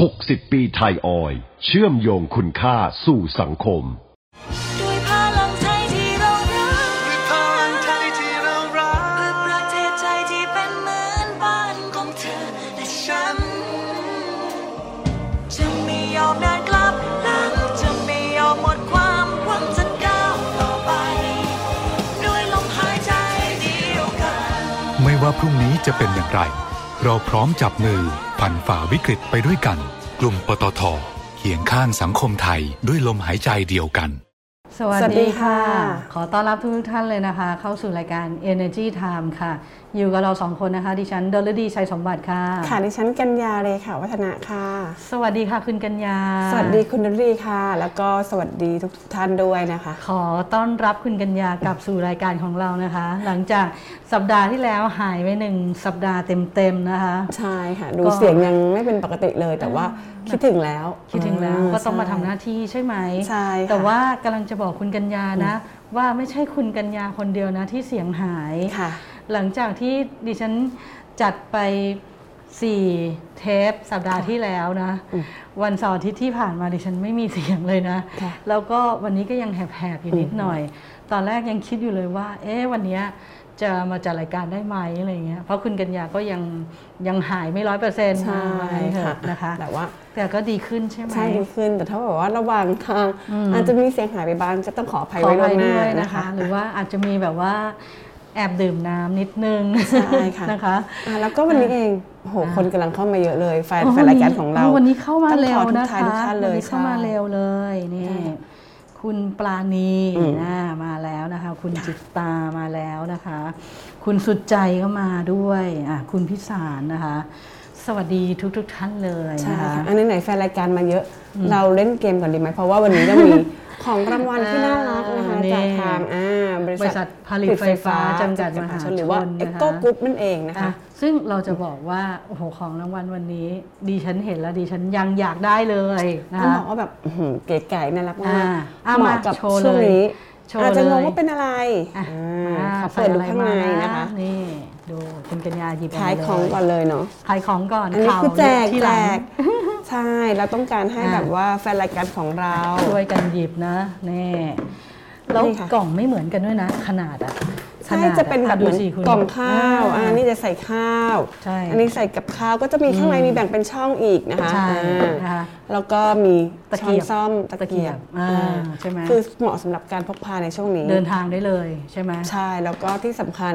60 ปีไทยออยล์เชื่อมโยงคุณค่าสู่สังคม ด้วยพลังไทยที่เรารักด้วยพลังไทยที่เรารักเพื่อประเทศไทยที่เป็นเหมือนบ้านของเธอและฉัน จะไม่ยอมเดินกลับหลังจะไม่ยอมหมดความหวังจะก้าวต่อไป ด้วยลมหายใจเดียวกัน ไม่ว่าพรุ่งนี้จะเป็นอย่างไร เราพร้อมจับมือ ผ่านฝ่าวิกฤตไปด้วยกัน กลุ่มปตทเคียงข้างสังคมไทยด้วยลมหายใจเดียวกัน สวัสสวัสดีดีค่ะค่ะ ขอต้อนรับทุกท่านเลยนะคะ เข้าสู่รายการ Energy Time ค่ะ อยู่กับเราสองคนนะคะ ดิฉันดลฤดีชัยสมบัติค่ะ ค่ะดิฉันกัญญาเลยค่ะ วัฒนะค่ะ สวัสดีค่ะคุณกัญญา สวัสดีคุณนรีค่ะ แล้วก็สวัสดีทุกท่านด้วยนะคะ ขอต้อนรับคุณกัญญากลับสู่รายการของเรานะคะ หลังจากสัปดาห์ที่แล้วหายไปหนึ่งสัปดาห์เต็มๆนะคะ ใช่ค่ะ ดูก็เสียงยังไม่เป็นปกติเลยแต่ว่าคิดถึงแล้วคิดถึงแล้วาก็ต้องมาใช่ทำหน้าที่ใช่ไหมใช่ค่ะแต่ว่ากำลังจะบอกคุณกัญญานะ ว่าไม่ใช่คุณกัญญาคนเดียวนะที่เสียงหายค่ะ หลังจากที่ดิฉันจัดไป4เทปสัปดาห์ที่แล้วนะ วันเสาร์อาทิตย์ที่ผ่านมาดิฉันไม่มีเสียงเลยนะค่ะแล้วก็วันนี้ก็ยังแหบๆอยู่นิดหน่อย ตอนแรกยังคิดอยู่เลยว่า เอ๊ะวันเนี้ยจะมาจัดรายการได้ไหมอะไรเงี้ยเพราะคุณกัญญาก็ยังยังหายไม่ร้อยเปอร์เซ็นต์ใช่ค่ะนะคะแต่ว่าแต่ก็ดีขึ้นใช่ไหมใช่ดีขึ้น แต่ถ้าแบบว่าระหว่างทางอืมอาจจะมีเสียงหายไปบ้างก็ต้องขออภัยขอไว้ไปล่วงหน้าด้วยนะนะคะคะ หรือว่าอาจจะมีแบบว่า แอบดื่มน้ำนิดนึงใช่ค่ะนะคะอะแล้วก็วันนี้เองโอ้โหคนกำลังเข้ามาเยอะเลยแฟนโอ้แฟนรายการของเรา วันนี้เข้ามาต้องเร็ขวอทุกนะทายคะทุกท่านเลยวันนี้เข้ามาใช่เร็วเลยนี่ใช่คุณปลาณีอืมนะมาแล้วนะคะ คุณจิตตามาแล้วนะคะ คุณสุดใจก็มาด้วยอะคุณพิสารนะคะ สวัสดีทุกๆทท่านเลยใช่นะคะค่ะอันนี้ไหนแฟนรายการมาเยอะ เราเล่นเกมก่อนดีไหมเพราะว่าวันนี้จะมี ของรางวัลที่น่ารักนะคะอ่านี่จากทางอ่าบริบริษัทผลิตไฟฟ้าจำกัดมหาชนหรือว่านะคะเอ็กโกกรุ๊ปนั่นเองนะคะอะซึ่งเราจะบอกว่าโอ้โหของรางวัลวันนี้ดิฉันเห็นแล้วดิฉันยังอยากได้เลยนะต้องคะบอกว่าแบบอื้อหือเก๋ไก่น่ารักมาอ่ากอะเหมาะมากับโชว์ช่วงเลยนี้โชว์อาจจะงเลงยว่าเป็นอะไรอะอ่าอ่าขอเปิดดูข้างในใส่อะไรมนะคะนี่ ดูคุณกัญญาหยิบขายของก่อนเลยเนาะขายของก่อนอันนี้ข่าวคือแจกที่หแจลังกใช่เราต้องการให้อะแบบว่าแฟนรายการของเรา ช่วยกันหยิบนะนี่แล้วนี่ค่ะ กล่องไม่เหมือนกันด้วยนะ ขนาดอะใช่ขนาดอจะเป็นแบบเหดูมือนสิคุณกล่องข้าวอ่อันนี้จะใส่ข้าว ใช่ อันนี้ใส่กับข้าวก็จะมีข้างในมีแบ่งเป็นช่องอีกนะคะใช่อ่านะคะ แล้วก็มีตะเกีช้อนยบซ่อมตะเกียบอ่าอ่าใช่ไหม คือเหมาะสำหรับการพกพาในช่วงนี้ เดินทางได้เลยใช่ไหม ใช่แล้วก็ที่สำคัญ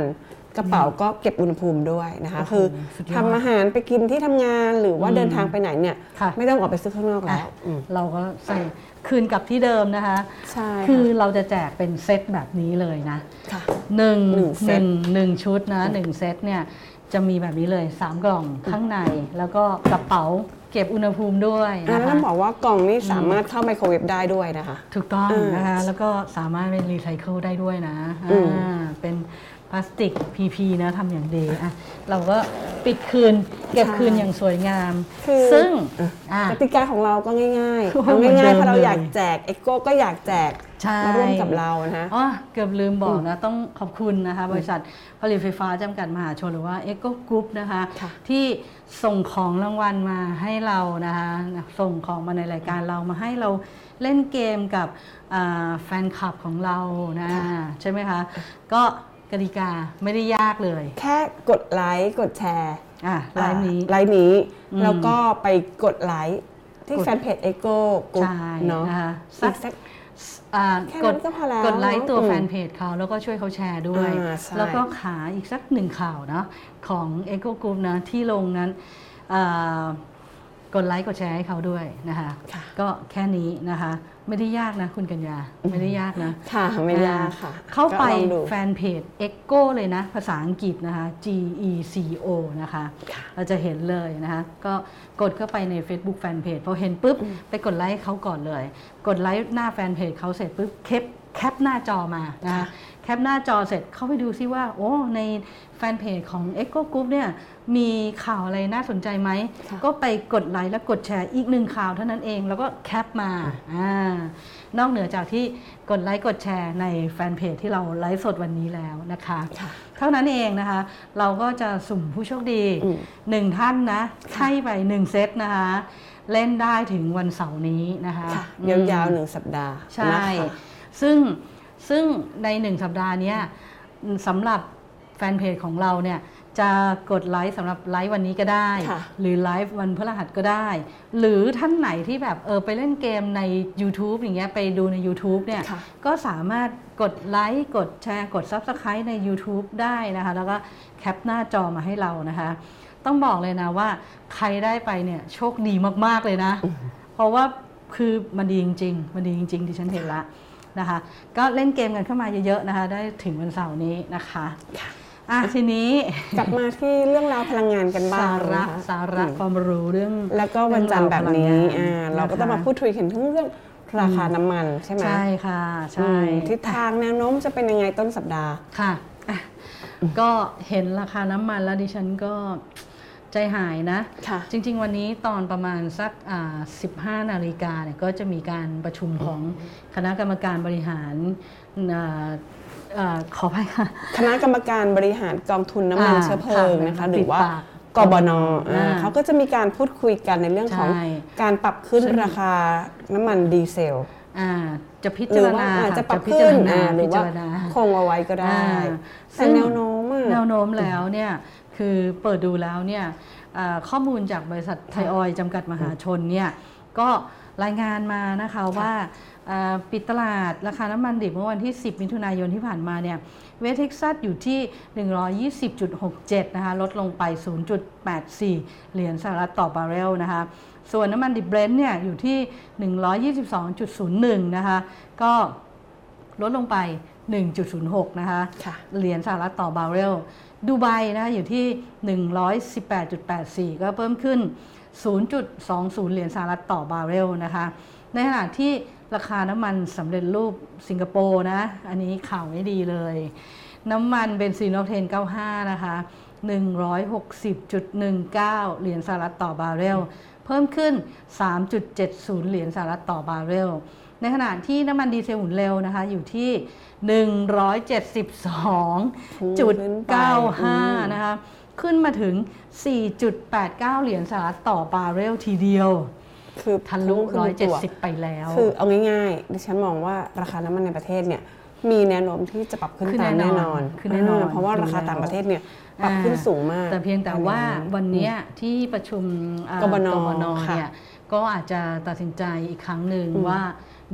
กระเป๋าก็เก็บอุณหภูมิด้วยนะคะโอ้โหคือสุดยอดทำอาหารไปกินที่ทำงานหรือว่าอืมเดินทางไปไหนเนี่ยค่ะไม่ต้องออกไปซื้อข้างนอกแล้วอะอืมเราก็ใส่คืนกลับที่เดิมนะคะใช่คือค่ะเราจะแจกเป็นเซตแบบนี้เลยนะค่ะหนึ่งหนึ่งหเซตนึ่งหนึ่งชุดนะหนึ่งเซตเนี่ยจะมีแบบนี้เลย 3 กล่องข้างในแล้วก็กระเป๋าเก็บอุณหภูมิด้วยอ่านะแล้วคะต้องบอกว่ากล่องนี้สามารถเข้าไมโครเวฟได้ด้วยนะคะ ถูกต้องอ่านนะคะ แล้วก็สามารถเป็นรีไซเคิลได้ด้วยนะอืมอ่าเป็น พลาสติก PP นะทำอย่างดีอะเราก็ปิดคืนเก็บคืนอย่างสวยงาม คือ ซึ่งอะอะกติกาของเราก็ง่ายโอ้ๆโหเอาเหมือนเดิง่ายมๆเพราะเราเลยอยากแจกเอ็กโก้ก็อยากแจกใช่ มาร่วมกับเรานะ อ๋อเกือบลืมบอกนะ ต้องขอบคุณนะคะ บริษัทผลิตไฟฟ้าจำกัดมหาชนหรือว่า e c o Group นะคะ ค่ะ ที่ส่งของรางวัลมาให้เรานะคะส่งของมาในรายการเรามาให้เราเล่นเกมกับอ่าแฟนคลับของเรานะ ใช่ไหมคะ ก็ กติกาไม่ได้ยากเลย แค่กดไลค์กดแชร์อะไลน์นี้ไลน์นี้อืมแล้วก็ไปกดไลค์ที่กดแฟนเพจ Echo Group ใช่เนาะนะคะอีสักกสักอ่าแค่กนั้ดนก็พอแล้วกดไลค์ตัวอืมแฟนเพจเขาแล้วก็ช่วยเขาแชร์ด้วยอ่าใช่แล้วก็ขาอีกสักหนึ่งข่าวนะของ e c o Group นะที่ลงนั้นอ่ากดไลค์กดแชร์ให้เขาด้วยนะคะค่ะก็แค่นี้นะคะ ไม่ได้ยากนะคุณกัญญาไม่ได้ยากนะค่ะไม่ยากค่ะอ่าเข้าไปก็ลองดูแฟนเพจ EGCO เลยนะ ภาษาอังกฤษนะคะ E G C O นะคะ เราจะเห็นเลยนะคะ ก็กดเข้าไปใน Facebook แฟนเพจพอเห็นปุ๊บ ไปกดไลค์เขาก่อนเลย กดไลค์หน้าแฟนเพจเขาเสร็จปุ๊บแคปแคปหน้าจอมานะคะ แคปหน้าจอเสร็จเข้าไปดูซิว่า โอ้ ในแฟนเพจของ EGCO Group เนี่ยมีข่าวอะไรน่าสนใจไหมค่ะก็ไปกดไลค์และกดแชร์อีกหนึ่งข่าวเท่านั้นเองแล้วก็แคปมาอ่านอกเหนือจากที่กดไลค์กดแชร์ในแฟนเพจที่เราไลฟ์สดวันนี้แล้วนะคะค่ะเท่านั้นเองนะคะ เราก็จะสุ่มผู้โชคดีอืมหนึ่งท่านนะให้ไปหนึ่งเซตนะคะเล่นได้ถึงวันเสาร์นี้นะคะค่ะอืมยาวๆหนึ่งสัปดาห์ใช่นะคะซึ่ง ซึ่งในหนึ่งสัปดาห์เนี้ยสำหรับแฟนเพจของเราเนี่ยจะกดไลค์สำหรับไลฟ์วันนี้ก็ได้ค่ะหรือไลฟ์วันพฤหัสก็ได้ หรือท่านไหนที่แบบเออไปเล่นเกมใน YouTube อย่างเงี้ยไปดูใน YouTube เนี่ยค่ะก็สามารถกดไลค์กดแชร์กด Subscribe ใน YouTube ได้นะคะ แล้วก็แคปหน้าจอมาให้เรานะคะ ต้องบอกเลยนะว่าใครได้ไปเนี่ยโชคดีมาก ๆ เลยนะ เพราะว่าคือมันดีจริง ๆ มันดีจริง ๆ ที่ฉันเห็นละ นะคะ ก็เล่นเกมกันเข้ามาเยอะๆนะคะ ได้ถึงวันเสาร์นี้นะคะอะทีนี้กลับมาที่เรื่องราวพลังงานกันบ้าสางระนะคะสาระอืมความรู้เรื่อง แล้วก็วันจันทร์แบบนี้เรื่องราวพลังงานอ่าเราก็ต้องมานะคะพูดคุยกันถึงเรื่องราคาน้ำมันใช่ไหมใช่ค่ะอืใช่มทิศทางแนวโน้มจะเป็นยังไงต้นสัปดาห์ค่ะอะก็เห็นราคาน้ำมันแล้วดิฉันก็ ใจหายนะค่ะจริง ๆ วันนี้ตอนประมาณสักอ่า15 นาฬิกาเนี่ยก็จะมีการประชุมของคณะกรรมการบริหารอ่าอ่าขออภัยค่ะ คณะกรรมการบริหารกองทุนน้ำมันอ่าเชื้อเพลิงค่ะนะคะปิดหรือว่าปากกบนอ่าอ่าเขาก็จะมีการพูดคุยกันในเรื่องของใช่การปรับขึ้นซึ่งราคาน้ำมันดีเซลอ่าจะพิหจารือรว่าณาอาจจะค่ปรับพิขึ้จานรณาอ่าหรือว่าพิจารณาคงเอาไว้ก็ได้อ่าแต่แนวโน้มอะแนวโน้มแล้วเนี่ย คือเปิดดูแล้วเนี่ยข้อมูลจากบริษัทไทยออยจำกัดมหาชนเนี่ยก็รายงานมานะคะว่าอ่าปิดตลาดราคาน้ำมันดิบเมื่อวันที่ 10 มิถุนายนที่ผ่านมาเนี่ยเวสเท็กซัสอยู่ที่ 120.67 นะคะ ลดลงไป 0.84 เหรียญสหรัฐต่อบาร์เรลนะคะ ส่วนน้ำมันดิบเบรนท์เนี่ยอยู่ที่ 122.01 นะคะ ก็ ลดลงไป 1.06 นะคะค่ะเหรียญสหรัฐต่อบาร์เรล ดูไบนะคะอยู่ที่ 118.84 ก็เพิ่มขึ้น 0.20 เหรียญสหรัฐต่อบาร์เรลนะคะ ในขณะที่ราคาน้ำมันสำเร็จรูปสิงคโปร์นะ อันนี้ข่าวไม่ดีเลย น้ำมันเบนซินออกเทน 95 นะคะ 160.19 เหรียญสหรัฐต่อบาร์เรล เพิ่มขึ้น 3.70 เหรียญสหรัฐต่อบาร์เรล ในขณะที่น้ำมันดีเซลหมุนเร็วนะคะ อยู่ที่ 172.95 นะคะ ขึ้นมาถึง 4.89 เหรียญสหรัฐต่อบาร์เรลทีเดียวคือทะลุพุ่งขึ้นตัว170ไปแล้ว คือเอาง่ายๆดิฉันมองว่าราคาน้ำมันในประเทศเนี่ยมีแนวโน้มที่จะปรับขึ้นขึ้นตามแน่แน่นนออนนขึ้นแน่นอนาเพราะว่าราคาอยู่แล้วต่างประเทศเนี่ยปรับขึ้นสูงมาก แต่เพียงแต่ว่าวันเนี้ยที่ประชุมอ่ากบนกบนค่ะเนี่ยก็อาจจะตัดสินใจอีกครั้งหนึ่งอืมว่า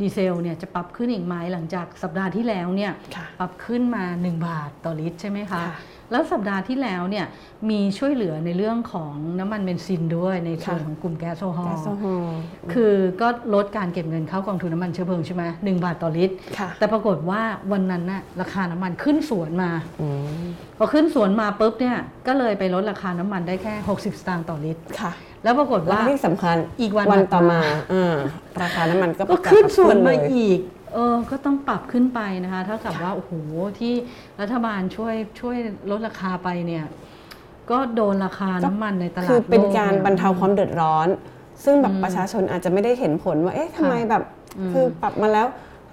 ดีเซลเนี่ยจะปรับขึ้นอีกไหมหลังจากสัปดาห์ที่แล้วเนี่ยค่ะปรับขึ้นมา 1 บาทต่อลิตรใช่ไหมคะค่ะแล้วสัปดาห์ที่แล้วเนี่ยมีช่วยเหลือในเรื่องของน้ำมันเบนซินด้วยในส่วนค่ะของกลุ่มแก๊สโซฮอแก๊สล์โซฮอล์คือก็ลดการเก็บเงินเข้ากองทุนน้ำมันเชื้อเพลิงใช่ไหมหนึ่งบาทต่อลิตรค่ะแต่ปรากฏว่าวันนั้นน่ะราคาน้ำมันขึ้นสวนมาอืมพอขึ้นสวนมาปุ๊บเนี่ยก็เลยไปลดราคาน้ำมันได้แค่ 60 สตางค์ต่อลิตรค่ะ แล้วปรากฏแล้วว่าที่สำคัญอีกวันวันถัดต่อมามาอ่าราคาน้ำมันก็ก็ประกาศขึ้นสวนมาปรับขึ้เลยอีกเออก็ต้องปรับขึ้นไปนะคะเท่ากับว่าโอ้โหที่รัฐบาลช่วยช่วยลดราคาไปเนี่ยก็โดนราคาน้ำมันในตลาดคือเป็นโลการยบรรเทาความเดือดร้อน ซึ่งแบบอืมประชาชนอาจจะไม่ได้เห็นผลว่าเอ๊ะทำไมแบบอืมคือปรับมาแล้ว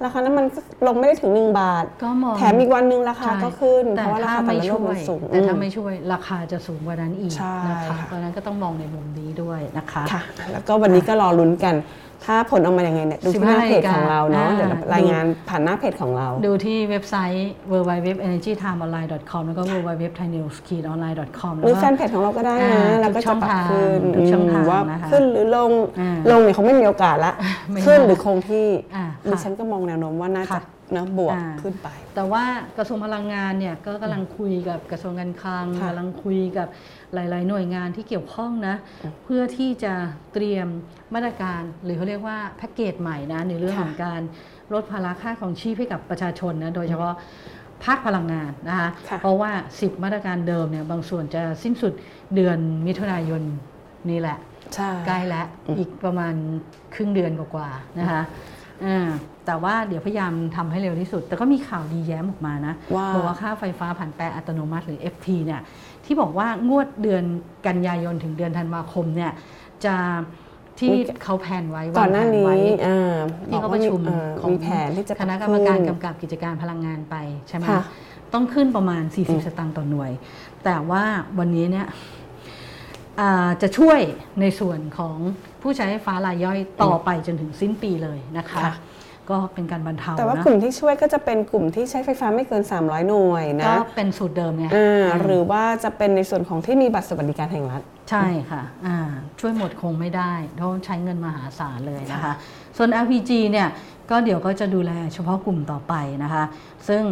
ราคาน้ำมันก็ลงไม่ได้ถึง 1 บาท ก็มองแถมอีกวันหนึ่งราคาใช่ก็ขึ้น เพแต่ราะว่าราถ้าคาแต่ไม่ละโลช่กวมันยสูง แต่ถ้าอืไม่ช่วยราคาจะสูงกว่านั้นอีกใช่นะคะค่ะเพราะฉะนั้นก็ต้องมองในมุมนี้ด้วยนะคะค่ะแล้วก็วันนี้ก็รอลุ้นกัน ถ้าผลออกมายังไงเนี่ยดูที่หน้าเพจของเราเนาะ15เดี๋ยวรายงานผ่านหน้าเพจของเรา ดูที่เว็บไซต์ www.energytimeonline.com แล้วก็ www.thainews-online.com หแล้วรือก็แฟนเพจของเราก็ได้อ่านะแล้วก็ทุกช่จะองปรับทางขึ้นทุกช่องทางว่านะคะขึ้นหรือลงอ่าลงเนี่ยเขาไม่มีโอกาสละไม่ขึ้นน่าหรือคงที่อ่าดิค่ะฉันก็มองแนวโน้มว่าน่าจะค่ะ นะบวกอ่าขึ้นไป แต่ว่ากระทรวงพลังงานเนี่ยก็กำลังคุยกับกระทรวงการคลังค่ะกำลังคุยกับหลาย ๆ หน่วยงานที่เกี่ยวข้องนะ เพื่อที่จะเตรียมมาตรการ หรือเขาเรียกว่าแพ็กเกจใหม่นะในเรื่องค่ะของการลดภาระค่าของชีพให้กับประชาชนนะโดยเฉพาะภาคพลังงานนะคะค่ะเพราะว่า 10 มาตรการเดิมเนี่ยบางส่วนจะสิ้นสุดเดือนมิถุนายนนี่แหละใช่ใกล้แล้วอืมอีกประมาณครึ่งเดือนกว่าๆนะคะอ่า แต่ว่าเดี๋ยวพยายามทำให้เร็วที่สุด แต่ก็มีข่าวดีแย้มออกมานะว่าบอกว่าค่าไฟฟ้าผ่านแปรอัตโนมัติหรือ FT เนี่ยที่บอกว่างวดเดือนกันยายนถึงเดือนธันวาคมเนี่ยจะที่เขาแผนไว้ก่อนหน้าวงแผนี้ไว้อ่าที่เขาประชุมบอกว่าของมีแผนที่จะคณะกรรมการขึ้นกำกับกิจการพลังงานไปใช่ไหมค่ะต้องขึ้นประมาณอืม40 สตางค์ต่อหน่วย แต่ว่าวันนี้เนี่ยอ่าจะช่วยในส่วนของผู้ใช้ไฟฟ้ารายย่อยต่อไปจนถึงสิ้นปีเลยนะคะค่ะ ก็เป็นการบรรเทาแต่ว่านะกลุ่มที่ช่วยก็จะเป็นกลุ่มที่ใช้ไฟฟ้าไม่เกิน 300 หน่วยนะก็เป็นสูตรเดิมไงอ่าอืมหรือว่าจะเป็นในส่วนของที่มีบัตรสวัสดิการแห่งรัฐ ใช่ค่ะอ่าช่วยหมดคงไม่ได้เพราะใช้เงินมหาศาลเลยนะคะค่ะส่วน LPG เนี่ยก็เดี๋ยวก็จะดูแลเฉพาะกลุ่มต่อไปนะคะ ซึ่ง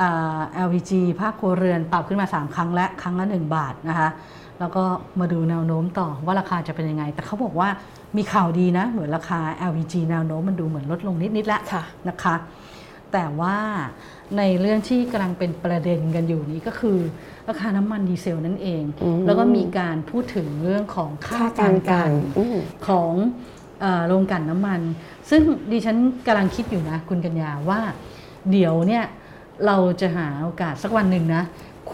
อ่า LPG ภาคครัวเรือนปรับขึ้นมา 3 ครั้งและครั้งละ 1 บาทนะคะ แล้วก็มาดูแนวโน้มต่อว่าราคาจะเป็นยังไง แต่เขาบอกว่า มีข่าวดีนะ เหมือนราคา LPG แนวโน้มมันดูเหมือนลดลงนิดๆแล้วค่ะนะคะ แต่ว่าในเรื่องที่กำลังเป็นประเด็นกันอยู่นี้ก็คือ ราคาน้ำมันดีเซลนั่นเองอืมแล้วก็มีการพูดถึงเรื่องของค่าค่าการการกักันนอืมของเอ่อโรงกลั่นน้ำมัน ซึ่งดิฉันกำลังคิดอยู่นะคุณกัญญาว่า เดี๋ยวเนี่ยเราจะหาโอกาสสักวันหนึ่งนะ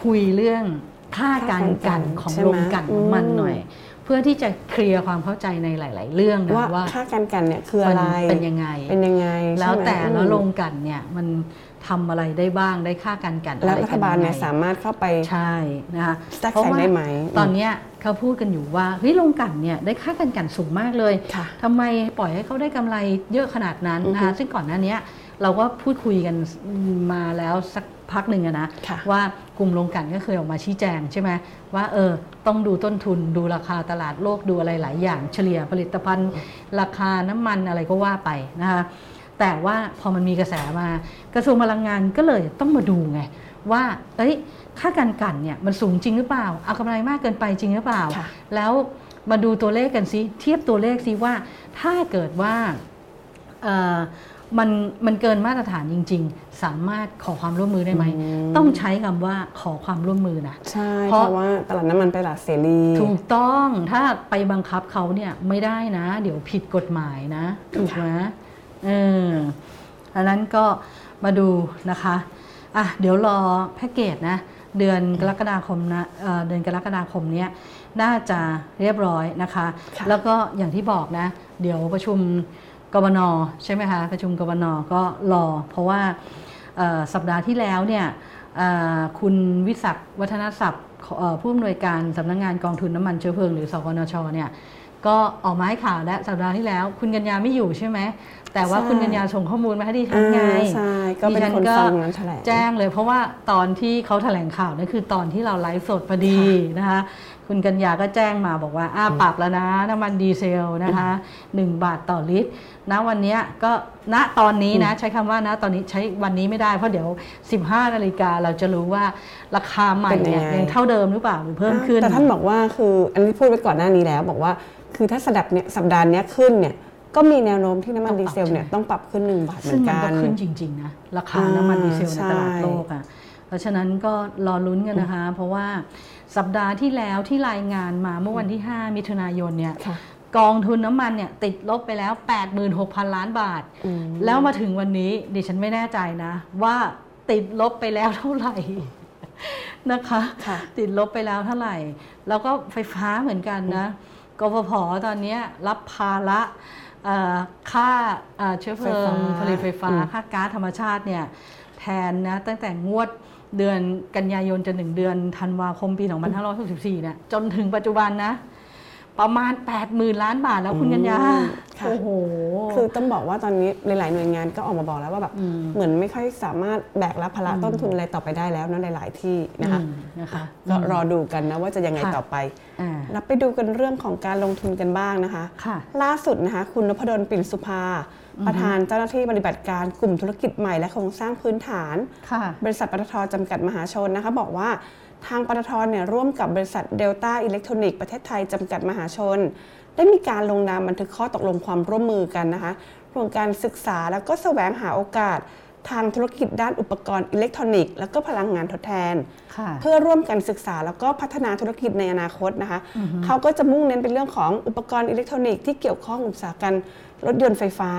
คุยเรื่องค่าการกันของใช่ไหมโรงกลั่นน้ำมันอืมหน่อย เพื่อที่จะเคลียร์ความเข้าใจในหลาย ๆ เรื่องนะว่าว่าค่าการกันเนี่ยคือมัอะไรเป็นยังไงเป็นยังไง แล้วใช่ไหมแต่ละอืมโรงกลั่นเนี่ยมันทำอะไรได้บ้างได้ค่าการกลั่นแล้วอะไรรักัฐบาลเนี่ยงไงสามารถเข้าไปใช่นะคะแทรกเพราะแซงว่าได้ไหมตอนเนี้ยเขาพูดกันอยู่ว่าเฮ้ยโรงกลั่นเนี่ยได้ค่าการกลั่นสูงมากเลยค่ะทำไมปล่อยให้เขาได้กำไรเยอะขนาดนั้นอือฮึนะคะซึ่งก่อนหน้าเนี้ยเราก็พูดคุยกันมาแล้วสักพักหนึ่งอะนะค่ะว่า กลุ่มโรงกลั่นก็เคยออกมาชี้แจงใช่ไหมว่าเออต้องดูต้นทุนดูราคาตลาดโลกดูอะไรหลายอย่าง เฉลี่ยผลิตภัณฑ์ ราคาน้ำมันอะไรก็ว่าไปนะคะแต่ว่าพอมันมีกระแสมากระทรวงพลังงานก็เลยต้องมาดูไงว่า เอ้ย ค่าการกลั่นเนี่ยมันสูงจริงหรือเปล่า เอากำไรมากเกินไปจริงหรือเปล่าค่ะแล้วมาดูตัวเลขกันซิ เทียบตัวเลขซิว่า ถ้าเกิดว่าเอ่อ มันมันเกินมาตรฐานจริง ๆ สามารถขอความร่วมมือได้ไหมอืมต้องใช้คำว่าขอความร่วมมือนะใช่เพเพราะราะว่าตลาดน้ำมันเป็นตลาดเสรี ถูกต้องถ้าไปบังคับเขาเนี่ยไม่ได้นะ เดี๋ยวผิดกฎหมายนะ ถูกไหมเอออันนั้นก็มาดูนะคะอะเดี๋ยวรอแพ็กเกจนะ เดือนกรกฎาคมนะเอ่อเดือนกรกฎาคมเนี้ยน่าจะเรียบร้อยนะคะค่ะแล้วก็อย่างที่บอกนะ เดี๋ยวประชุม กบนใช่ไหมคะประชุมกบนก็รอ เพราะว่าเอ่อสัปดาห์ที่แล้วเนี่ยเอ่อคุณวิศักดิ์วัฒนศัพท์เอ่อผู้อำนวยการสำนักงงานกองทุนน้ำมันเชื้อเพลิงหรือสกนชเนี่ยก็ออกมาให้ข่าวและสัปดาห์ที่แล้ว คุณกัญญาไม่อยู่ใช่ไหม แต่ว่าใช่คุณกัญญาส่งข้อมูลมาให้ดิฉันอ่าไงใช่ก็เป็นดิฉัคนฟังนั้นแถลงแจ้งเลย เพราะว่าตอนที่เขาแถลงข่าวนั่นคือตอนที่เราไลฟ์สดพอดีนะคะ คุณกัญญาก็แจ้งมาบอกว่าอ้าปรับแล้วนะน้ำมันดีเซลนะคะ1บาทต่อลิตรณวันเนี้ยก็ณตอนนี้นะใช้คำว่าณตอนนี้ใช้วันนี้ไม่ได้ เพราะเดี๋ยว 15นาฬิกาเราจะรู้ว่าราคาใหม่เนี่ยเป็นยังไงยังเท่าเดิมหรือเปล่าหรือเพิ่มขึ้นแต่ท่านบอกว่าคืออันนี้พูดไปก่อนหน้านี้แล้ว บอกว่าคือถ้าสัปดาห์เนี้ยสัปดาห์เนี้ยขึ้นเนี่ยก็มีแนวโน้มที่น้ำมันต้องปรับดีเซลเนี่ยใช่ไหมต้องปรับขึ้น1บาทเหมืซึ่องนมันกัก็นขึ้นจริง ๆ นะ ราคาน้ำมันดีเซลในใช่ตลาดโลกอะเพราะฉะนั้นก็รอลุ้นกันนะคะ เพราะว่า สัปดาห์ที่แล้วที่รายงานมาเมื่อวันที่ 5 มิถุนายนเนี่ยค่ะกองทุนน้ำมันเนี่ยติดลบไปแล้ว 86,000 ล้านบาทอืมแล้วมาถึงวันนี้ดิฉันไม่แน่ใจนะ ว่าติดลบไปแล้วเท่าไหร่นะคะค่ะติดลบไปแล้วเท่าไหร่ แล้วก็ไฟฟ้าเหมือนกันนะกฟผตอนเนี้ยรับภาระเอ่อค่าเอ่อเชื้อเพลิงไฟฟ้าผลิตไฟฟ้าอืมค่าก๊าซธรรมชาติเนี่ยแทนนะตั้งแต่งวด เดือนกันยายนจนถึงเดือนธันวาคมปี 2564เนี่ยจนถึงปัจจุบันนะ ประมาณ 80,000 ล้านบาทแล้วคุณกัญญาอืมค่ะโอ้โห คือต้องบอกว่าตอนนี้หลาย ๆ หน่วยงานก็ออกมาบอกแล้วว่าแบบอืมเหมือนไม่ค่อยสามารถแบกรับภาระต้นทุนอะไรต่อไปได้แล้วนะหลาย ๆ ที่นะคะอืมนะคะก็รอดูกันนะว่าจะยังไงค่ะต่อไปอ่ารับไปดูกันเรื่องของการลงทุนกันบ้างนะคะค่ะล่าสุดนะคะ คุณนพดลปิ่นสุภา ประธานเจ้าหน้าที่ปฏิบัติการกลุ่มธุรกิจใหม่และโครงสร้างพื้นฐานค่ะบริษัทปตทจำกัดมหาชนนะคะบอกว่าทางปตทเนี่ยร่วมกับบริษัทเดลต้าอิเล็กทรอนิกส์ประเทศไทยจำกัดมหาชน ได้มีการลงนามบันทึกข้อตกลงความร่วมมือกันนะคะรวมการศึกษาแล้วก็แสวงหาโอกาสทางธุรกิจด้านอุปกรณ์อิเล็กทรอนิกส์แล้วก็พลังงานทดแทนค่ะเพื่อร่วมกันศึกษาแล้วก็พัฒนาธุรกิจในอนาคตนะคะ เขาก็จะมุ่งเน้นเป็นเรื่องของอุปกรณ์อิเล็กทรอนิกส์ที่เกี่ยวข้องกับอุตสาหกรรม รถยนต์ไฟฟ้า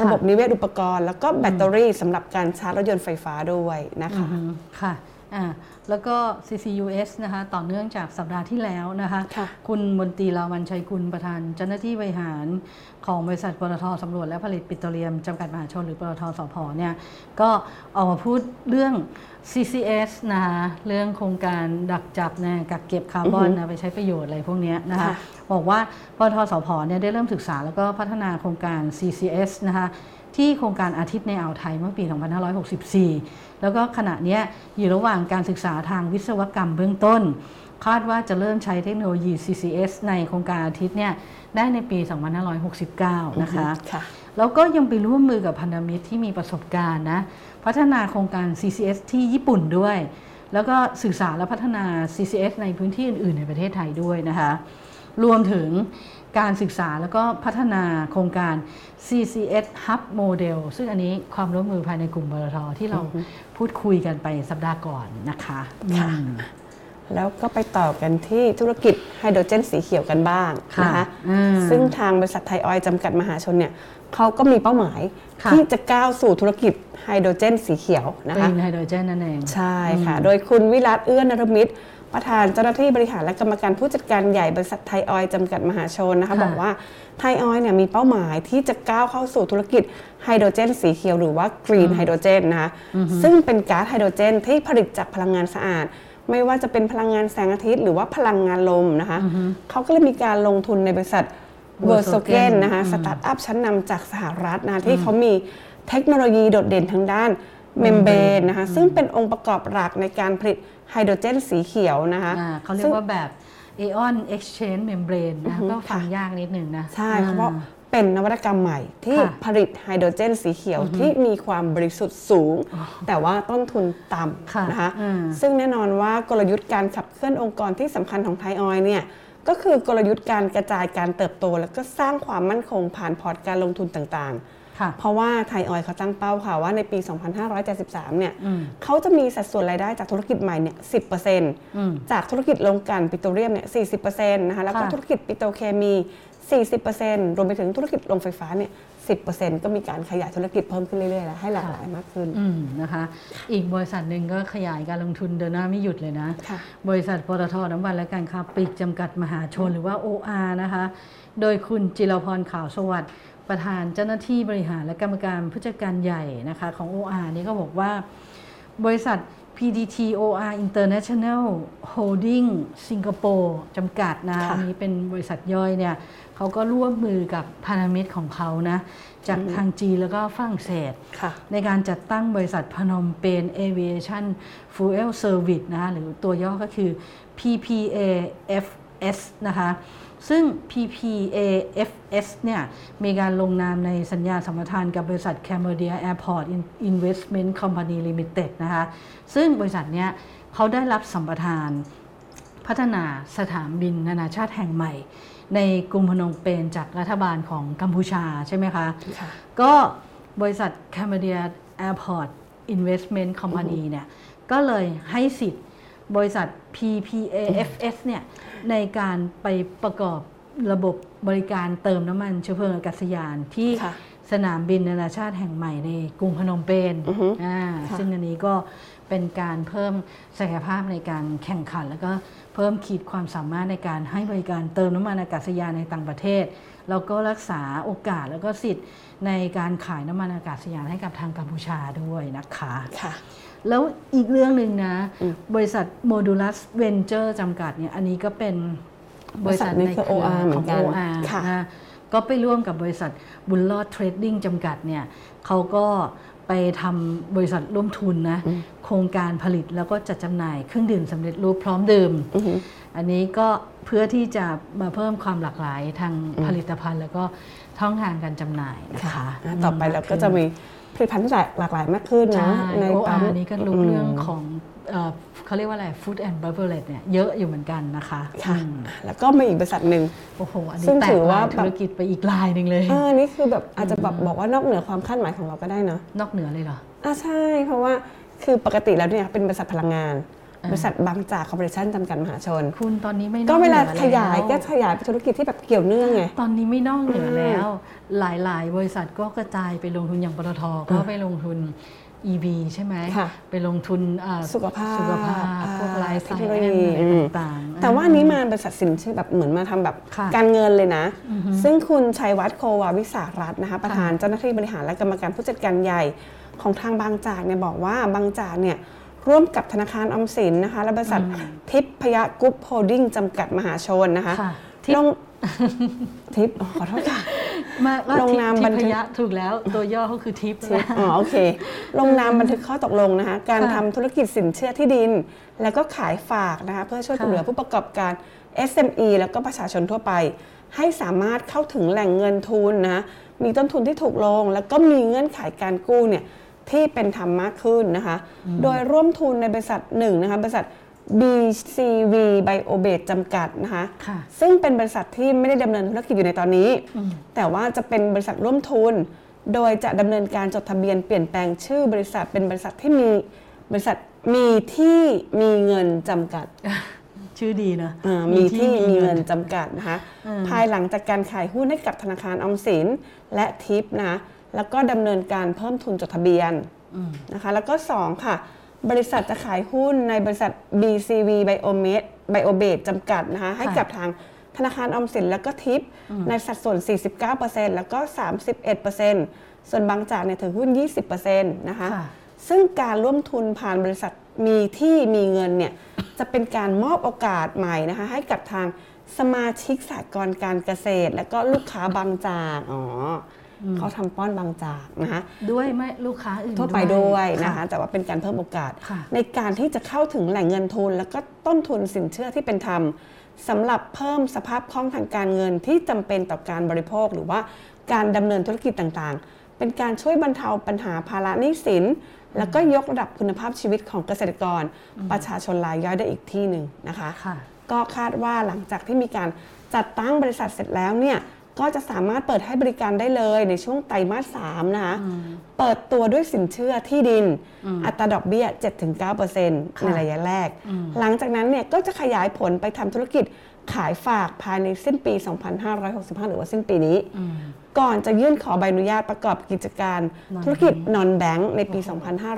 ระบบนิเวศอุปกรณ์ แล้วก็แบตเตอรี่สำหรับการชาร์จรถยนต์ไฟฟ้าด้วยนะคะอืมค่ะอ่า แล้วก็ CCUS นะคะต่อเนื่องจากสัปดาห์ที่แล้วนะคะค่ะคุณมนตรีลาวันชัยกุลประธานเจ้าหน้าที่บริหารของบริษัทปตทสำรวจและผลิตปิโตรเลียมจำกัดมหาชนหรือปตทสพเนี่ยก็ออกมาพูดเรื่อง CCS นะคะเรื่องโครงการดักจับนะกักเก็บคาร์บอนนะไปใช้ประโยชน์อะไรพวกเนี้ยนะคะค่ะบอกว่าปตทสพเนี่ยได้เริ่มศึกษาแล้วก็พัฒนาโครงการ CCS นะคะ ที่โครงการอาทิตย์ในอ่าวไทยเมื่อปี 2564 แล้วก็ขณะเนี้ยอยู่ระหว่างการศึกษาทางวิศวกรรมเบื้องต้น คาดว่าจะเริ่มใช้เทคโนโลยี CCS ในโครงการอาทิตย์เนี่ยได้ในปี 2569 นะคะค่ะแล้วก็ยังไปร่วมมือกับพันธมิตรที่มีประสบการณ์นะพัฒนาโครงการ CCS ที่ญี่ปุ่นด้วย แล้วก็ศึกษาและพัฒนา CCS ในพื้นที่อื่น ๆ ในประเทศไทยด้วยนะคะรวมถึง การศึกษาแล้วก็พัฒนาโครงการ CCS Hub Model ซึ่งอันนี้ความร่วมมือภายในกลุ่มบลทที่เราพูดคุยกันไปสัปดาห์ก่อนนะคะค่ะอืมแล้วก็ไปต่อกันที่ธุรกิจไฮโดรเจนสีเขียวกันบ้างนะคะค่ะอืมซึ่งทางบริษัทไทยออยล์จำกัดมหาชนเนี่ยเขาก็มีเป้าหมายค่ะที่จะก้าวสู่ธุรกิจไฮโดรเจนสีเขียวนะกรีคะนไฮโดรเจนนั่นเอง ใช่ค่ะ โดยคุณวิรัตเอื้อนรมิตร ประธานเจ้าหน้าที่บริหารและกรรมการผู้จัดการใหญ่บริษัทไทยออยล์จำกัดมหาชนนะคะค่ะบอกว่าไทยออยล์เนี่ยมีเป้าหมายที่จะก้าวเข้าสู่ธุรกิจไฮโดรเจนสีเขียวหรือว่า Green Hydrogen นะคะซึ่งเป็นก๊าซไฮโดรเจนที่ผลิตจากพลังงานสะอาด ไม่ว่าจะเป็นพลังงานแสงอาทิตย์ หรือว่าพลังงานลมนะคะเขาก็เลยมีการลงทุนในบริษัทเวอร์โซเกน Versogen นะคะสตาร์ทอัพชั้นนำจากสหรัฐนะที่เขามีเทคโนโลยีโดดเด่นทางด้านmembrane นะคะซึ่งเป็นองค์ประกอบหลักในการผลิต ไฮโดรเจนสีเขียวนะคะอ่าซึ่งเขาเรียกว่าแบบ Anion Exchange Membrane นะอือฮึก็ฟังค่ะยากนิดหนึ่งนะใช่อ่าเพราะเป็นนวัตกรรมใหม่ที่ค่ะผลิตไฮโดรเจนสีเขียวที่มีความบริสุทธิ์สูง แต่ว่าต้นทุนต่ำค่ะนะคะอืมซึ่งแน่นอนว่ากลยุทธ์การขับเคลื่อนองค์กรที่สำคัญของไทยออยล์เนี่ยก็คือกลยุทธ์การกระจายการเติบโต แล้วก็สร้างความมั่นคงผ่านพอร์ตการลงทุนต่างๆค่ะ เพราะว่าไทยออยล์เขาตั้งเป้าค่ะว่าในปี 2573 เนี่ยอืมเขาจะมีสัดส่วนรายได้จากธุรกิจใหม่เนี่ยอืม10%จากธุรกิจโรงกลั่นปิโตรเลียมเนี่ย 40%นะคะแล้วก็ค่ะธุรกิจปิโตรเคมี 40%รวมไปถึงธุรกิจโรงไฟฟ้าเนี่ย10%ก็มีการขยายธุรกิจเพิ่มขึ้นเรื่อยๆแล้วให้หลากหลายมากขึ้นอืมนะคะ อีกบริษัทหนึ่งก็ขยายการลงทุนเดินหน้าไม่หยุดเลยนะค่ะบริษัทปตทน้ำมันและการค้าปลีกจำกัดมหาชนหรือว่า OR นะคะ โดยคุณจิรพรขาวสวัสดิ์ ประธานเจ้าหน้าที่บริหารและกรรมการผู้จัดการใหญ่นะคะของ OR นี่ก็บอกว่าบริษัท PDT OR International Holding สิงคโปร์จำกัดนะค่ะอันนี้เป็นบริษัทย่อยเนี่ยเขาก็ร่วมมือกับพันธมิตรของเขานะจากทางจีนแล้วก็ฝรั่งเศสค่ะในการจัดตั้งบริษัทพนมเปญ Aviation Fuel Service นะคะหรือตัวย่อก็คือ PPAFS นะคะ ซึ่ง PPAFS เนี่ยมีการลงนามในสัญญาสัมปทานกับบริษัท Cambodia Airport Investment Company Limited นะคะซึ่งบริษัทเนี้ยเขาได้รับสัมปทานพัฒนาสถานบินนานาชาติแห่งใหม่ ในกรุงพนมเปญจากรัฐบาลของกัมพูชาใช่ไหมคะค่ะก็บริษัท Cambodia Airport Investment Company เนี่ยก็เลยให้สิทธิ์ บริษัท PPAFS เนี่ยในการไปประกอบระบบบริการเติมน้ำมันเชื้อเพลิงอากาศยานที่ค่ะสนามบินนานาชาติแห่งใหม่ในกรุงพนมเปญอือฮึอ่าค่ะซึ่งอันนี้ก็เป็นการเพิ่มศักยภาพในการแข่งขัน แล้วก็เพิ่มขีดความสามารถในการให้บริการเติมน้ำมันอากาศยานในต่างประเทศ แล้วก็รักษาโอกาสแล้วก็สิทธิ์ในการขายน้ำมันอากาศยานให้กับทางกัมพูชาด้วยนะคะค่ะ แล้วอีกเรื่องหนึ่งนะอืมบริษัท Modulus Venture จำกัดเนี่ยอันนี้ก็เป็นบริษัทบริษัทนี้ในคือเครือ OR เหมืขออนงกัน OR ค่ะนะก็ไปร่วมกับบริษัทบุญรอดเทรดดิ้งจำกัดเนี่ยเขาก็ไปทำบริษัทร่วมทุนนะโครงการผลิตแล้วก็จัดจำหน่ายเครื่องดื่มสำเร็จรูปพร้อมดื่มอือหืออันนี้ก็เพื่อที่จะมาเพิ่มความหลากหลายทางผลิตภัณฑ์ แล้วก็ช่องทางการจำหน่ายนะคะอะต่อไปเราก็จะมี ผลิตภัณฑ์ที่หลากหลายมากขึ้นใช่นะในโอปั๊อามนี้ก็รู้เรื่องของเอ่อเขาเรียกว่าอะไร food and beverage เนี่ยเยอะอยู่เหมือนกันนะคะค่ะอืมแล้วก็มีอีกบริษัทหนึ่งโอ้โหอันซึ่นี้งแตถืกอว่าลายแบบธุรกิจไปอีกลายหนึ่งเลยเออนี่คือแบบอาจจะแบบบอกว่านอกเหนือความคาดหมายของเราก็ได้เนาะนอกเหนือเลยเหรออ่าใช่เพราะว่าคือปกติแล้วเนี่ยเป็นบริษัทพลังงานอ่า บริษัทบางจากคอร์ปอเรชั่นจำกัดมหาชน คุณตอนนี้ไม่นอกเหนือก็เวลาขยายแล้วก็ขยายไปธุรกิจที่แบบเกี่ยวเนื่องไง ตอนนี้ไม่นอกเหนือแล้ว หลาย ๆ บริษัทก็กระจายไปลงทุนอย่างปตทก็ไปลงทุน EV ใช่ไหมค่ะไปลงทุนอ่าสุขภาพสุขภาพอ่าพวกไลฟ์สไตล์เทคโนโลยีอะไรอืมต่างๆ แต่ว่าอันนี้มาบริษัทสินเชื่อแบบเหมือนมาทำแบบค่ะการเงินเลยนะอือฮึซึ่งคุณชัยวัฒน์โควาวิสารัตน์นะคะประธานเจ้าหน้าที่บริหารและกรรมการผู้จัดการใหญ่ของทางบางจากเนี่ยบอกว่าบางจากเนี่ย ร่วมกับธนาคารออมสินนะคะ และบริษัททิพยกรุ๊ปโฮลดิ้งจำกัดมหาชนนะคะค่ะทิพย์ลงทิพย์อ๋อขอโทษค่ะมาก็ลงทิพนามทิบันทึพกยะถูกแล้วตัวย่อเขาคือทิพย์ทิปอ๋อโอเค ลงนามบันทึกข้อตกลงนะคะ การค่ะทำธุรกิจสินเชื่อที่ดิน แล้วก็ขายฝากนะคะเพื่อช่วยค่ะเหลือผู้ประกอบการ SME แล้วก็ประชาชนทั่วไป ให้สามารถเข้าถึงแหล่งเงินทุนนะมีต้นทุนที่ถูกลง แล้วก็มีเงื่อนไขการกู้เนี่ย ที่เป็นธรรมมากขึ้นนะคะ โดยร่วมทุนในบริษัทหนึ่งนะคะบริษัท BCV Biobase จำกัดนะคะค่ะซึ่งเป็นบริษัทที่ไม่ได้ดำเนินธุรกิจอยู่ในตอนนี้ แต่ว่าจะเป็นบริษัทร่วมทุน โดยจะดำเนินการจดทะเบียนเปลี่ยนแปลงชื่อบริษัทเป็นบริษัทที่มีบริษัทมีที่มีเงินจำกัด ชื่อดีนะอ่ามีที่มีเงินจำกัดนะคะอืมภายหลังจากการขายหุ้นให้กับธนาคารออมสินและทิปนะคะ แล้วก็ดำเนินการเพิ่มทุนจดทะเบียนอืมนะคะแล้วก็ 2 ค่ะ บริษัทจะขายหุ้นในบริษัท BCV Biomed Biobase จำกัดนะคะให้กับทางธนาคารออมสินแล้วก็ทิปในสัดส่วน 49%แล้วก็ 31%ส่วนบางจากเนี่ยถือหุ้น 20%นะคะค่ะซึ่งการร่วมทุนผ่านบริษัทมีที่มีเงินเนี่ยจะเป็นการมอบโอกาสใหม่นะคะให้กับทางสมาชิกสหกรณ์การเกษตร และก็ลูกค้าบางจากอ๋ออ เขาทำป้อนบางจากนะคะด้วยไม่ลูกค้าอื่นทั่วไปด้วยนะคะค่ะแต่ว่าเป็นการเพิ่มโอกาสค่ะในการที่จะเข้าถึงแหล่งเงินทุน แล้วก็ต้นทุนสินเชื่อที่เป็นธรรมสำหรับเพิ่มสภาพคล่องทางการเงินที่จำเป็นต่อการบริโภค หรือว่าการดำเนินธุรกิจต่างๆ เป็นการช่วยบรรเทาปัญหาภาระหนี้สิน แล้วก็ยกระดับคุณภาพชีวิตของเกษตรกร ประชาชนรายย่อยได้อีกที่หนึ่งนะคะค่ะก็คาดว่าหลังจากที่มีการจัดตั้งบริษัทเสร็จแล้วเนี่ย ก็จะสามารถเปิดให้บริการได้เลยในช่วงไตรมาสสามนะคะเปิดตัวด้วยสินเชื่อที่ดิน อัตราดอกเบี้ย 7-9%ในระยะแรก หลังจากนั้นเนี่ยก็จะขยายผลไปทำธุรกิจขายฝากภายในสิ้นปี 2565 หรือว่าสิ้นปีนี้ ก่อนจะยื่นขอใบอนุญาตประกอบกิจการ Non-bank ธุรกิจนอนแบงก์ในปี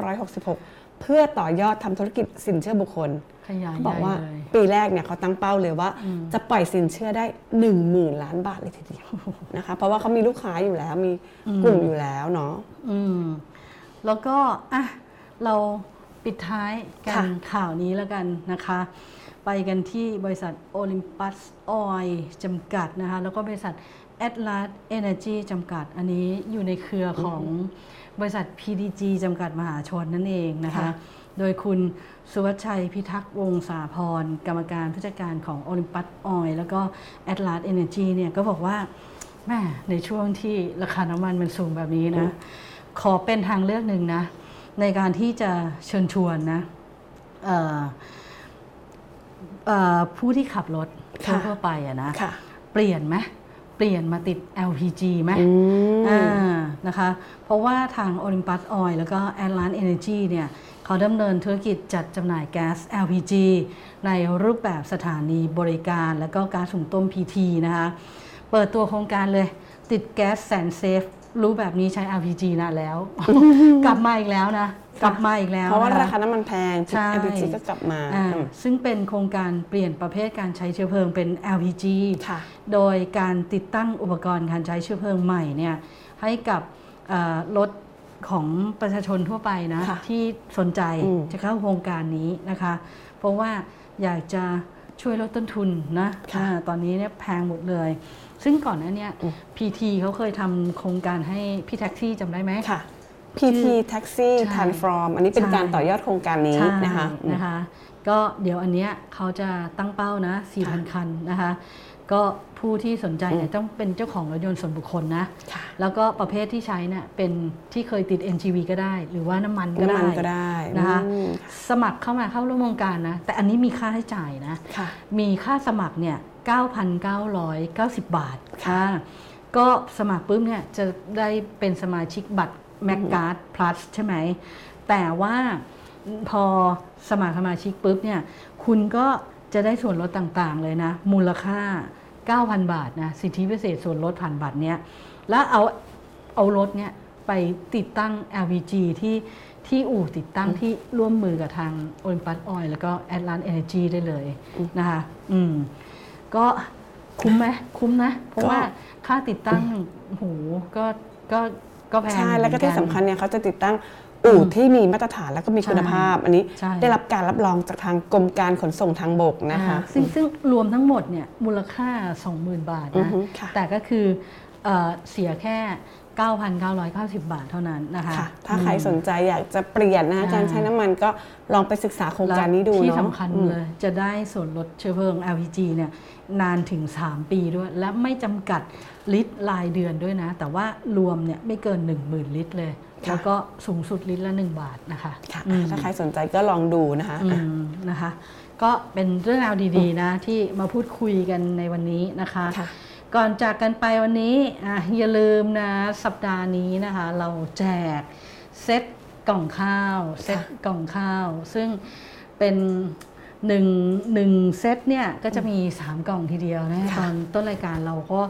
2566 เพื่อต่อยอดทำธุรกิจสินเชื่อบุคคลขยายเขาบอกว่าใหญ่เลยปีแรกเนี่ยเขาตั้งเป้าเลยว่า จะปล่อยสินเชื่อได้ 1 0,000 ล้านบาทเลยทีเดียวนะคะเพราะว่าเขามีลูกค้าอยู่แล้วมีกลุ่มอยู่แล้วเนาะอืมแล้วก็อะเราปิดท้ายกัค่ะนข่าวนี้แล้วกันนะคะ ไปกันที่บริษัทโอลิมปัสออยจำกัดนะคะ แล้วก็บริษัท Atlas Energy จำกัดอันนี้อยู่ในเครือของ บริษัท PDG จำกัดมหาชนนั่นเองนะคะค่ะโดยคุณสุวัชชัยพิทักษ์วงศาพร กรรมการผู้จัดการของโอลิมปัสออยแล้วก็แอตลาสเอเนจีเนี่ยก็บอกว่าแม่ในช่วงที่ราคาน้ำมันมันสูงแบบนี้นะ ขอเป็นทางเลือกหนึ่งนะ ในการที่จะเชิญชวนนะเอ่อเอ่อผู้ที่ขับรถค่ะทั่วๆไปอะนะค่ะเปลี่ยนไหม เปลี่ยนมาติด LPG ไหมอืมอ่านะคะ เพราะว่าทาง Olympus Oil แล้วก็ Atlant Energy เนี่ยเขาดำเนินธุรกิจจัดจำหน่ายแก๊ส LPG ในรูปแบบสถานีบริการแล้วก็ก๊าซหุงต้ม PT นะคะ เปิดตัวโครงการเลยติดแก๊สแสนเซฟรู้แบบนี้ใช้ LPG นานแล้ว กลับมาอีกแล้วนะ กลับมาอีกแล้วเพราะว่านะคะราคาน้ำมันแพงใช่ LPG ก็กลับมาอ่าอืมซึ่งเป็นโครงการเปลี่ยนประเภทการใช้เชื้อเพลิงเป็น LPG ค่ะโดยการติดตั้งอุปกรณ์การใช้เชื้อเพลิงใหม่เนี่ยให้กับเอ่อรถของประชาชนทั่วไปนะค่ะที่สนใจอืมจะเข้าโครงการนี้นะคะ เพราะว่าอยากจะช่วยลดต้นทุนนะค่ะอาตอนนี้เนี่ยแพงหมดเลย ซึ่งก่อนหน้าเนี้อืม PT เขาเคยทำโครงการให้พี่แท็กซี่จำได้ไหมค่ะ PT Taxi ใช่ Transform อันนี้เป็นใช่การต่อยอดโครงการนี้ใช่นะคะอืมนะคะก็เดี๋ยวอันเนี้ยเขาจะตั้งเป้านะ 4,000 คันนะคะ ก็ผู้ที่สนใจเนี่ยต้องเป็นเจ้าของรถยนต์ส่วนบุคคลนะค่ะแล้วก็ประเภทที่ใช้เนี่ยเป็นที่เคยติด NGV ก็ได้ หรือว่าน้ำมันก็น้ำได้มันก็ได้นะคะอืมสมัครเข้ามาเข้าร่วมโครงการนะ แต่อันนี้มีค่าใช้จ่ายนะค่ะมีค่าสมัครเนี่ย 9,990 บาทค่ะค่ะก็สมัครปุ๊บเนี่ยจะได้เป็นสมาชิกบัตร m a c g a r d Plus ใช่ไหม แต่ว่าพอสมัครสมาชิกปุ๊บเนี่ย คุณก็จะได้ส่วนลดต่างๆเลยนะ มูลค่า 9,000 บาทนะ สิทธิพิเศษส่วนลดผ่านบัตรเนี่ยแล้วเอาเอารถเนี่ยไปติดตั้ง LPG ที่ที่อู่ติดตั้งที่ร่วมมือกับทาง Olympus Oil แล้วก็ Atlant Energy ได้เลยนะคะ อืม ก็คุ้มไหมคุ้มนะ เพราะก็ว่าค่าติดตั้งโอ้โหก็ก็ ก็แพงใช่แล้วก็เหมืที่อนนสำคัญเนี่ยเขาจะติดตั้งอู่ที่มีมาตรฐานแล้วก็มีคุณภาพ อันนี้ใช่ได้รับการรับรองจากทางกรมการขนส่งทางบกนะคะอ่าซึ่งซึ่งรวมทั้งหมดเนี่ยมูลค่า 20,000 บาทอือนะฮึค่ะแต่ก็คือเอ่อเสียแค่ 9,990 บาทเท่านั้นนะคะค่ะถ้าใครสนใจอยากจะเปลี่ยนนะคะอ่าการใช้น้ำมันก็ลองไปศึกษาโครงการนี้ดูและที่เนาะสำคัญอืมเลยจะได้ส่วนลดเชื้อเพลิง LPG เนี่ยนานถึง 3 ปีด้วย และไม่จำกัดลิตรรายเดือนด้วยนะ แต่ว่ารวมเนี่ยไม่เกิน 10,000 ลิตรเลย แล้วก็สูงสุดลิตรละ 1 บาทนะคะค่ะอืมถ้าใครสนใจก็ลองดูนะคะอืมนะคะ ก็เป็นเรื่องราวดีๆนะที่มาพูดคุยกันในวันนี้นะคะค่ะ ก่อนจากกันไปวันนี้อะอย่าลืมนะสัปดาห์นี้นะคะ เราแจกเซตกล่องข้าวเซตกล่องข้าว ซึ่งเป็นหนึ่งหนึ่งเซตเนี่ยก็จะมี 3 กล่องทีเดียวนะค่ะตอนต้นรายการเราก็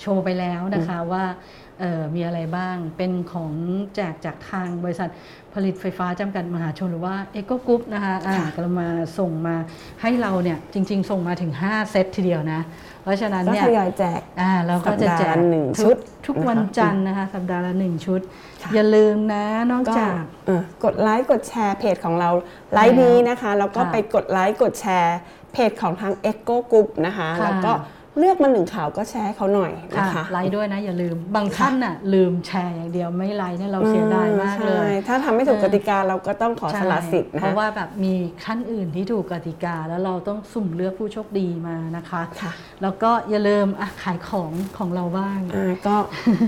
โชว์ไปแล้วนะคะว่าเอ่อ มีอะไรบ้าง เป็นของแจกจากทางบริษัทผลิตไฟฟ้าจำกัดมหาชนหรือว่าเอ o ก r ก u p นะคะอ่าก็มาส่งมาให้เราเนี่ยจริง ๆ ส่งมาถึง 5 เซตทีเดียวนะ เพราะฉะนั้นก็เนี่ยทยอยแจกอ่าเราก็จะแจสัปกดาห์ละหนึ่งทุกชุด ทุกนะคะวันจันทร์นะคะสัปดาห์ละหนึ่งชุดค่ะอย่าลืมนะก็นอกจากเออกดไลค์กดแชร์เพจของเราไลค์นี้นะคะแล้วก็ค่ะไปกดไลค์กดแชร์เพจของทาง EGCO Group นะคะค่ะแล้วก็ เลือกมาหนึ่งข่าวก็แชร์ให้เขาหน่อยนะค่ะคะไลค์ด้วยนะอย่าลืมบางท่านน่ะลืมแชร์อย่างเดียวไม่ไลค์เนี่ยเราเสียดายมากเลยใช่ถ้าทำไม่ถูกกติกาเราก็ต้องขอสละสิทธิ์นะคะเพราะว่าแบบมีท่านอื่นที่ถูกกติกาแล้วเราต้องสุ่มเลือกผู้โชคดีมานะคะค่ะแล้วก็อย่าลืมอะขายของของเราบ้างอ่าก็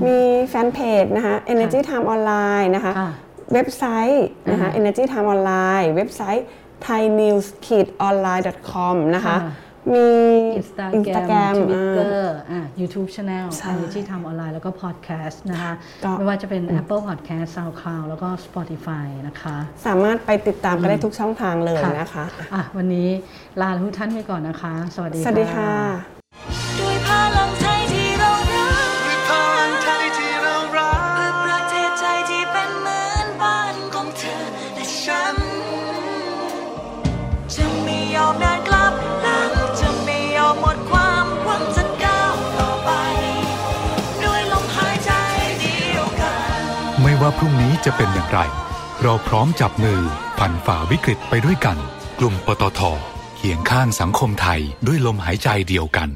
มีแฟนเพจนะคะ Energy Time Online นะคะค่ะเว็บไซต์นะคะอ่า Energy Time Online เว็บไซต์ thainews-online.com นะคะค่ะ มีอินสตา Instagram ทวิตเตออ่าร์อะ YouTube Channel ใช่ Energy Time ออนไลน์แล้วก็ Podcast นะคะก็ไม่ว่าจะเป็น Apple Podcast SoundCloud แล้วก็ Spotify นะคะ สามารถไปติดตามกันได้ทุกช่องทางเลยนะคะอะวันนี้ลาทุกท่านไปก่อนนะคะ สวัสดีสวัสดีค่ะ ว่าพรุ่งนี้จะเป็นอย่างไร เราพร้อมจับมือผ่านฝ่าวิกฤตไปด้วยกัน กลุ่มปตทเคียงข้างสังคมไทยด้วยลมหายใจเดียวกัน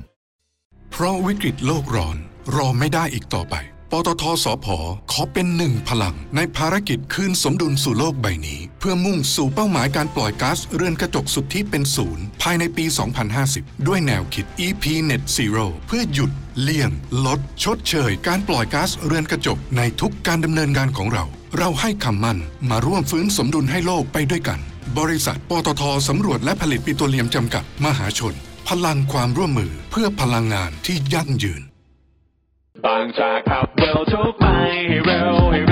เพราะวิกฤตโลกร้อน รอไม่ได้อีกต่อไป ปตทสพขอเป็นหนึ่งพลัง ในภารกิจคืนสมดุลสู่โลกใบนี้ เพื่อมุ่งสู่เป้าหมายการปล่อยก๊าซเรือนกระจกสุดทธิเป็นศูนย์ภายในปี 2050 ด้วยแนวคิด EP Net Zero เพื่อหยุด เลี่ยง ลด ชดเชย การปล่อยก๊าซเรือนกระจกในทุกการดำเนินงานของเรา เราให้คำมั่นมาร่วมฟื้นสมดุลให้โลกไปด้วยกัน บริษัทปตทสำรวจและผลิตปิโตรเลียมจำกัดมหาชน พลังความร่วมมือเพื่อพลังงานที่ยั่งยืนบางจากขับเร็วทุกไปให้เร็วให้เร็ว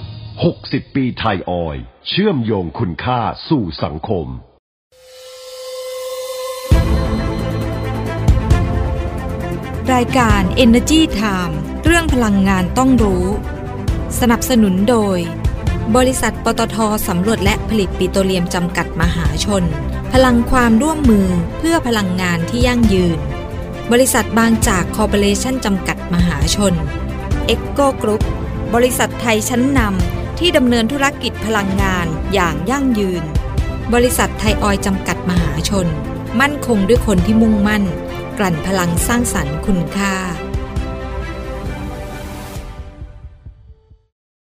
60 ปีไทยออย เชื่อมโยงคุณค่าสู่สังคม รายการ Energy Time เรื่องพลังงานต้องรู้ สนับสนุนโดย บริษัทปตทสำรวจและผลิตปิโตรเลียมจำกัดมหาชน พลังความร่วมมือเพื่อพลังงานที่ยั่งยืน บริษัทบางจากคอร์ปอเรชั่นจำกัดมหาชน เอ็กโกกรุ๊ปบริษัทไทยชั้นนำ ที่ดำเนินธุรกิจพลังงานอย่างยั่งยืน บริษัทไทยออยล์จำกัดมหาชน มั่นคงด้วยคนที่มุ่งมั่น กลั่นพลังสร้างสรรค์คุณค่า